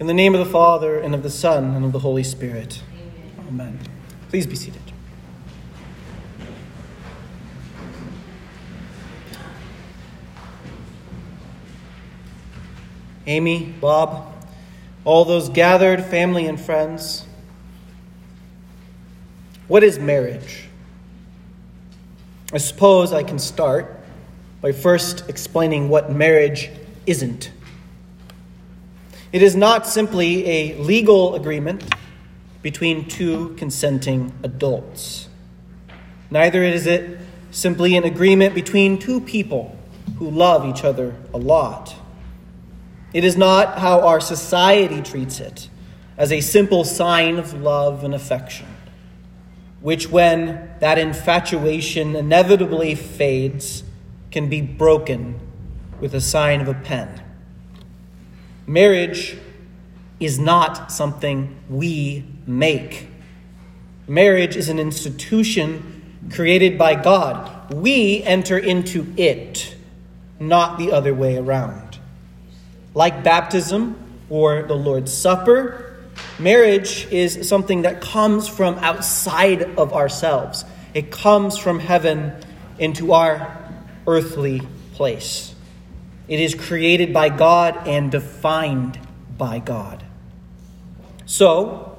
In the name of the Father, and of the Son, and of the Holy Spirit. Amen. Please be seated. Amy, Bob, all those gathered family and friends. What is marriage? I suppose I can start by first explaining what marriage isn't. It is not simply a legal agreement between two consenting adults. Neither is it simply an agreement between two people who love each other a lot. It is not how our society treats it, as a simple sign of love and affection, which, when that infatuation inevitably fades, can be broken with a sign of a pen. Marriage is not something we make. Marriage is an institution created by God. We enter into it, not the other way around. Like baptism or the Lord's Supper, marriage is something that comes from outside of ourselves. It comes from heaven into our earthly place. It is created by God and defined by God. So,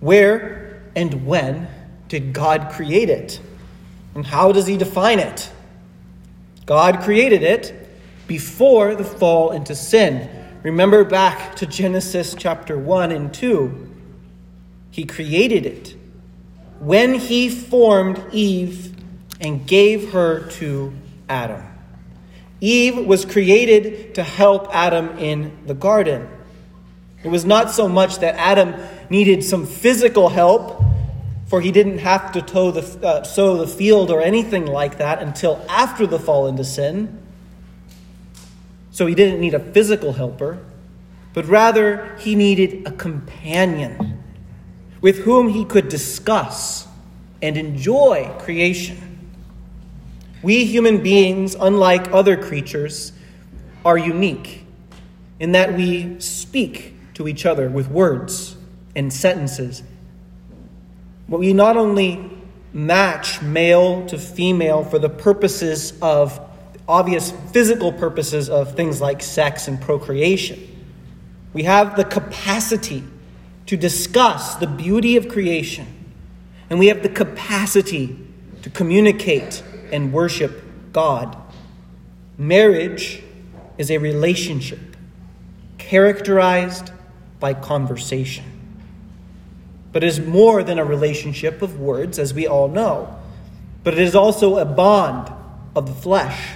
where and when did God create it? And how does He define it? God created it before the fall into sin. Remember back to Genesis chapter 1 and 2. He created it. When he formed Eve and gave her to Adam. Eve was created to help Adam in the garden. It was not so much that Adam needed some physical help, for he didn't have to the, uh, sow the field or anything like that until after the fall into sin. So he didn't need a physical helper, but rather he needed a companion with whom he could discuss and enjoy creation. We human beings, unlike other creatures, are unique in that we speak to each other with words and sentences. But we not only match male to female for the purposes of obvious physical purposes of things like sex and procreation. We have the capacity to discuss the beauty of creation, and we have the capacity to communicate and worship God. Marriage is a relationship characterized by conversation. But it is more than a relationship of words, as we all know, but it is also a bond of the flesh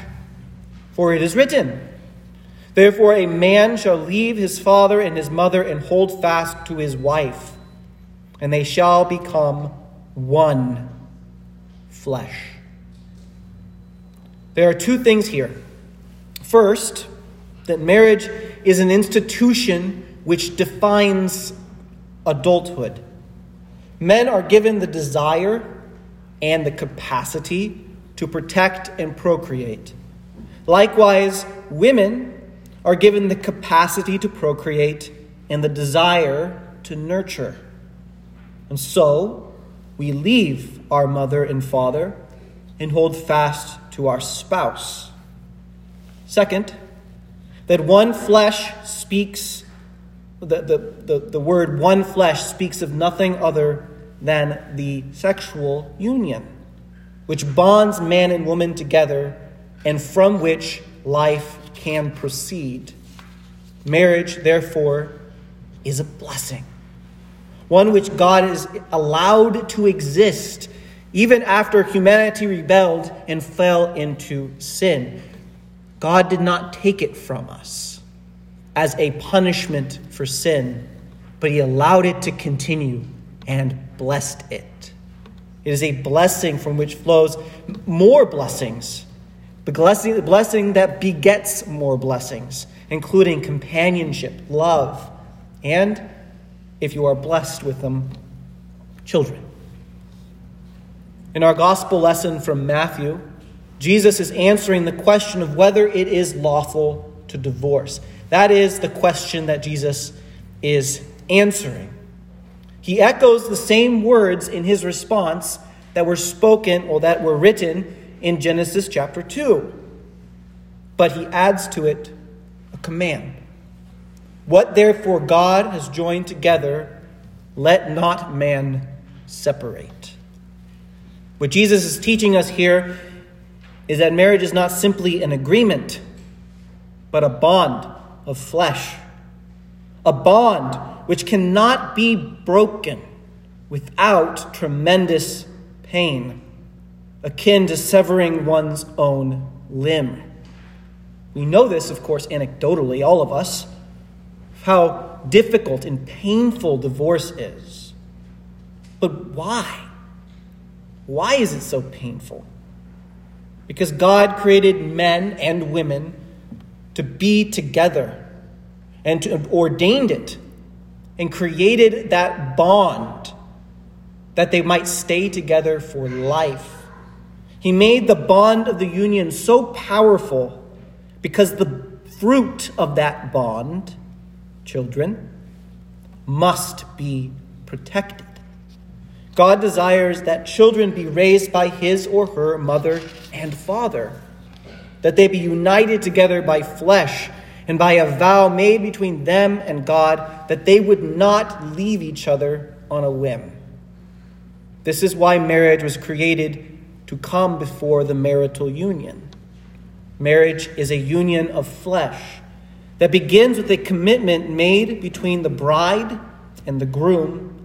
for it is written, Therefore a man shall leave his father and his mother and hold fast to his wife, and they shall become one flesh. There are two things here. First, that marriage is an institution which defines adulthood. Men are given the desire and the capacity to protect and procreate. Likewise, women are given the capacity to procreate and the desire to nurture. And so, we leave our mother and father and hold fast to our spouse. Second, that one flesh speaks, the, the, the, the word one flesh speaks of nothing other than the sexual union, which bonds man and woman together and from which life can proceed. Marriage, therefore, is a blessing, one which God has allowed to exist even after humanity rebelled and fell into sin. God did not take it from us as a punishment for sin, but He allowed it to continue and blessed it. It is a blessing from which flows more blessings the blessing, the blessing that begets more blessings, including companionship, love, and, if you are blessed with them, children. In our gospel lesson from Matthew, Jesus is answering the question of whether it is lawful to divorce. That is the question that Jesus is answering. He echoes the same words in his response that were spoken or that were written in Genesis chapter 2. But he adds to it a command. What therefore God has joined together, let not man separate. What Jesus is teaching us here is that marriage is not simply an agreement, but a bond of flesh. A bond which cannot be broken without tremendous pain, akin to severing one's own limb. We know this, of course, anecdotally, all of us, how difficult and painful divorce is. But why? Why is it so painful? Because God created men and women to be together and to, ordained it and created that bond that they might stay together for life. He made the bond of the union so powerful because the fruit of that bond, children, must be protected. God desires that children be raised by his or her mother and father, that they be united together by flesh and by a vow made between them and God that they would not leave each other on a whim. This is why marriage was created to come before the marital union. Marriage is a union of flesh that begins with a commitment made between the bride and the groom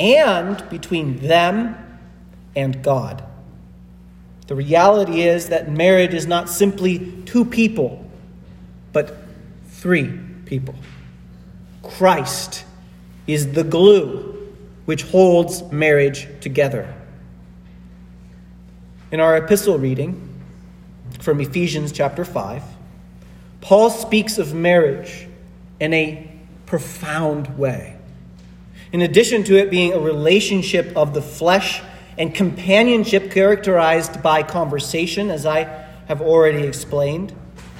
and between them and God. The reality is that marriage is not simply two people, but three people. Christ is the glue which holds marriage together. In our epistle reading from Ephesians chapter 5, Paul speaks of marriage in a profound way. In addition to it being a relationship of the flesh and companionship characterized by conversation, as I have already explained,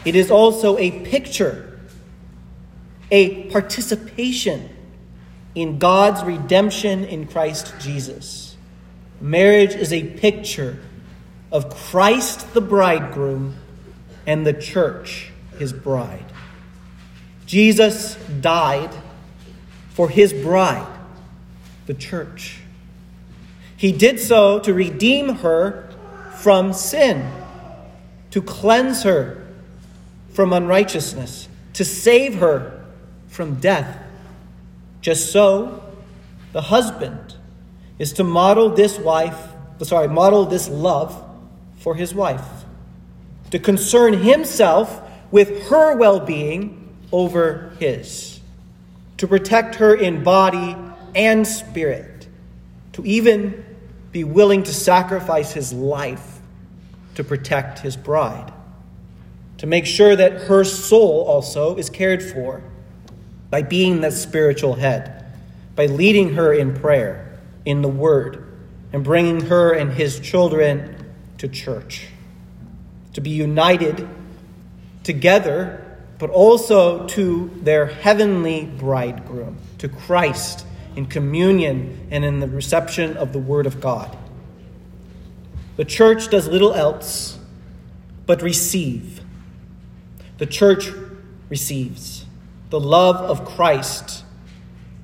it is also a picture a participation in God's redemption in Christ Jesus. Marriage is a picture of Christ the bridegroom and the church, his bride. Jesus died for his bride, the church. He did so to redeem her from sin, to cleanse her from unrighteousness, to save her from death. Just so, the husband is to model this wife, sorry, model this love for his wife, to concern himself with her well being over his, to protect her in body and spirit, to even be willing to sacrifice his life to protect his bride, to make sure that her soul also is cared for by being the spiritual head, by leading her in prayer, in the Word, and bringing her and his children to church. To be united together, but also to their heavenly bridegroom, to Christ in communion and in the reception of the Word of God. The church does little else but receive. The church receives the love of Christ,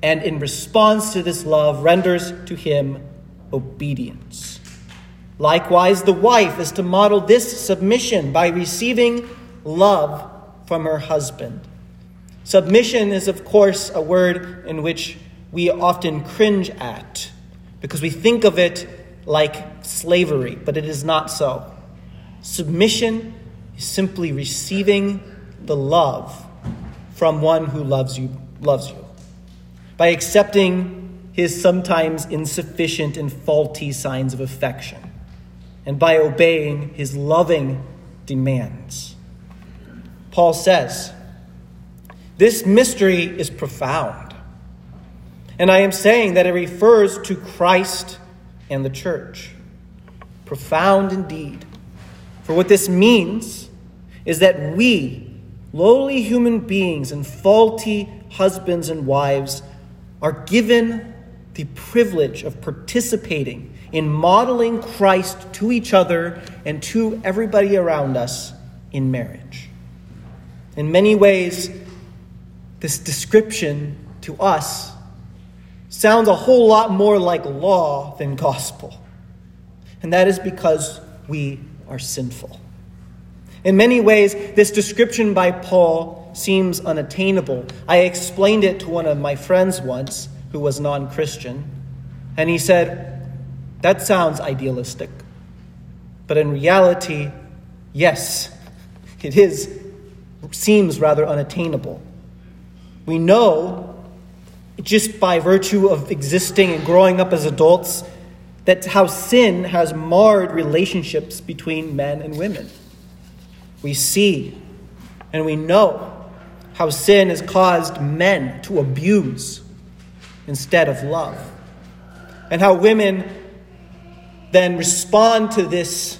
and in response to this love, renders to him obedience. Likewise, the wife is to model this submission by receiving love from her husband. Submission is, of course, a word in which we often cringe at because we think of it like slavery, but it is not so. Submission is simply receiving the love from one who loves you, loves you. By accepting his sometimes insufficient and faulty signs of affection, and by obeying his loving demands. Paul says, This mystery is profound. And I am saying that it refers to Christ and the church. Profound indeed. For what this means is that we lowly human beings and faulty husbands and wives are given the privilege of participating in modeling Christ to each other and to everybody around us in marriage. In many ways, this description to us sounds a whole lot more like law than gospel. And that is because we are sinful. In many ways, this description by Paul seems unattainable. I explained it to one of my friends once who was non Christian, and he said, That sounds idealistic. But in reality, yes, it is, seems rather unattainable. We know, just by virtue of existing and growing up as adults, that how sin has marred relationships between men and women. We see and we know how sin has caused men to abuse instead of love, and how women then respond to this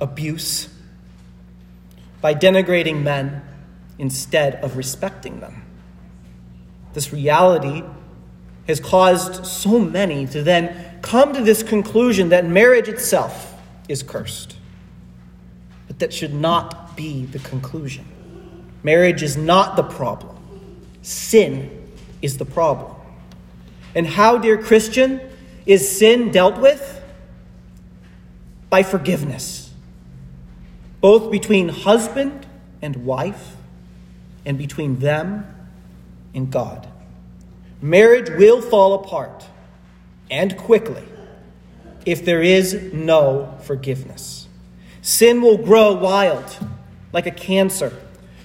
abuse by denigrating men instead of respecting them. This reality has caused so many to then come to this conclusion that marriage itself is cursed. But that should not be the conclusion. Marriage is not the problem, sin is the problem. And how, dear Christian, is sin dealt with? By forgiveness, both between husband and wife, and between them and God. Marriage will fall apart, and quickly, if there is no forgiveness. Sin will grow wild, like a cancer,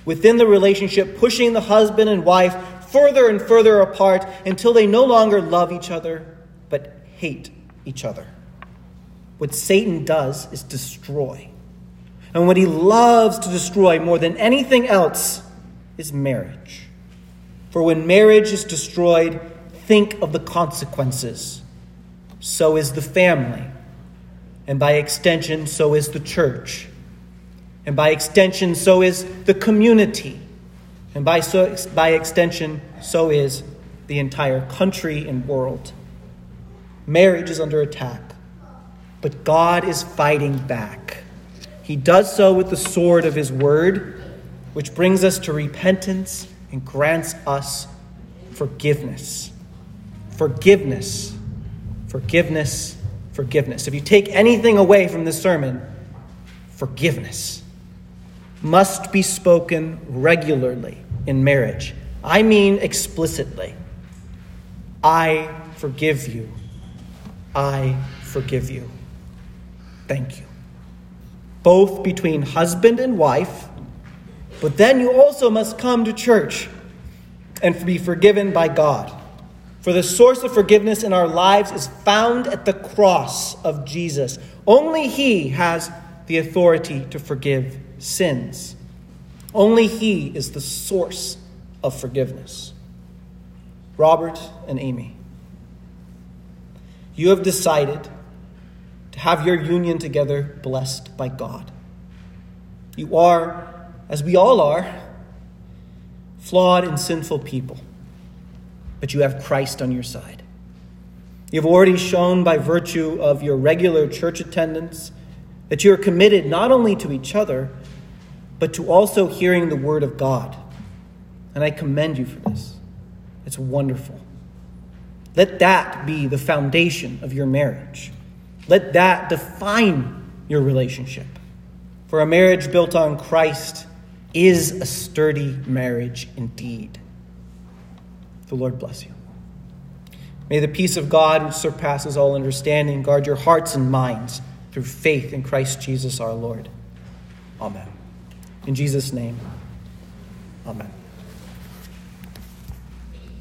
within the relationship, pushing the husband and wife further and further apart until they no longer love each other, but hate each other. What Satan does is destroy. And what he loves to destroy more than anything else is marriage. For when marriage is destroyed, think of the consequences. So is the family. And by extension, so is the church. And by extension, so is the community. And by, so, by extension, so is the entire country and world. Marriage is under attack, but God is fighting back. He does so with the sword of His word, which brings us to repentance and grants us forgiveness. Forgiveness. Forgiveness. Forgiveness. If you take anything away from this sermon, forgiveness must be spoken regularly in marriage. I mean explicitly. I forgive you. I forgive you. Thank you. Both between husband and wife but then you also must come to church and be forgiven by God. For the source of forgiveness in our lives is found at the cross of Jesus. Only He has the authority to forgive sins. Only He is the source of forgiveness. Robert and Amy, you have decided to have your union together blessed by God. You are as we all are, flawed and sinful people. But you have Christ on your side. You've already shown by virtue of your regular church attendance that you are committed not only to each other, but to also hearing the Word of God. And I commend you for this. It's wonderful. Let that be the foundation of your marriage. Let that define your relationship. For a marriage built on Christ is a sturdy marriage indeed. The Lord bless you. May the peace of God, which surpasses all understanding, guard your hearts and minds through faith in Christ Jesus our Lord. Amen. In Jesus' name, amen.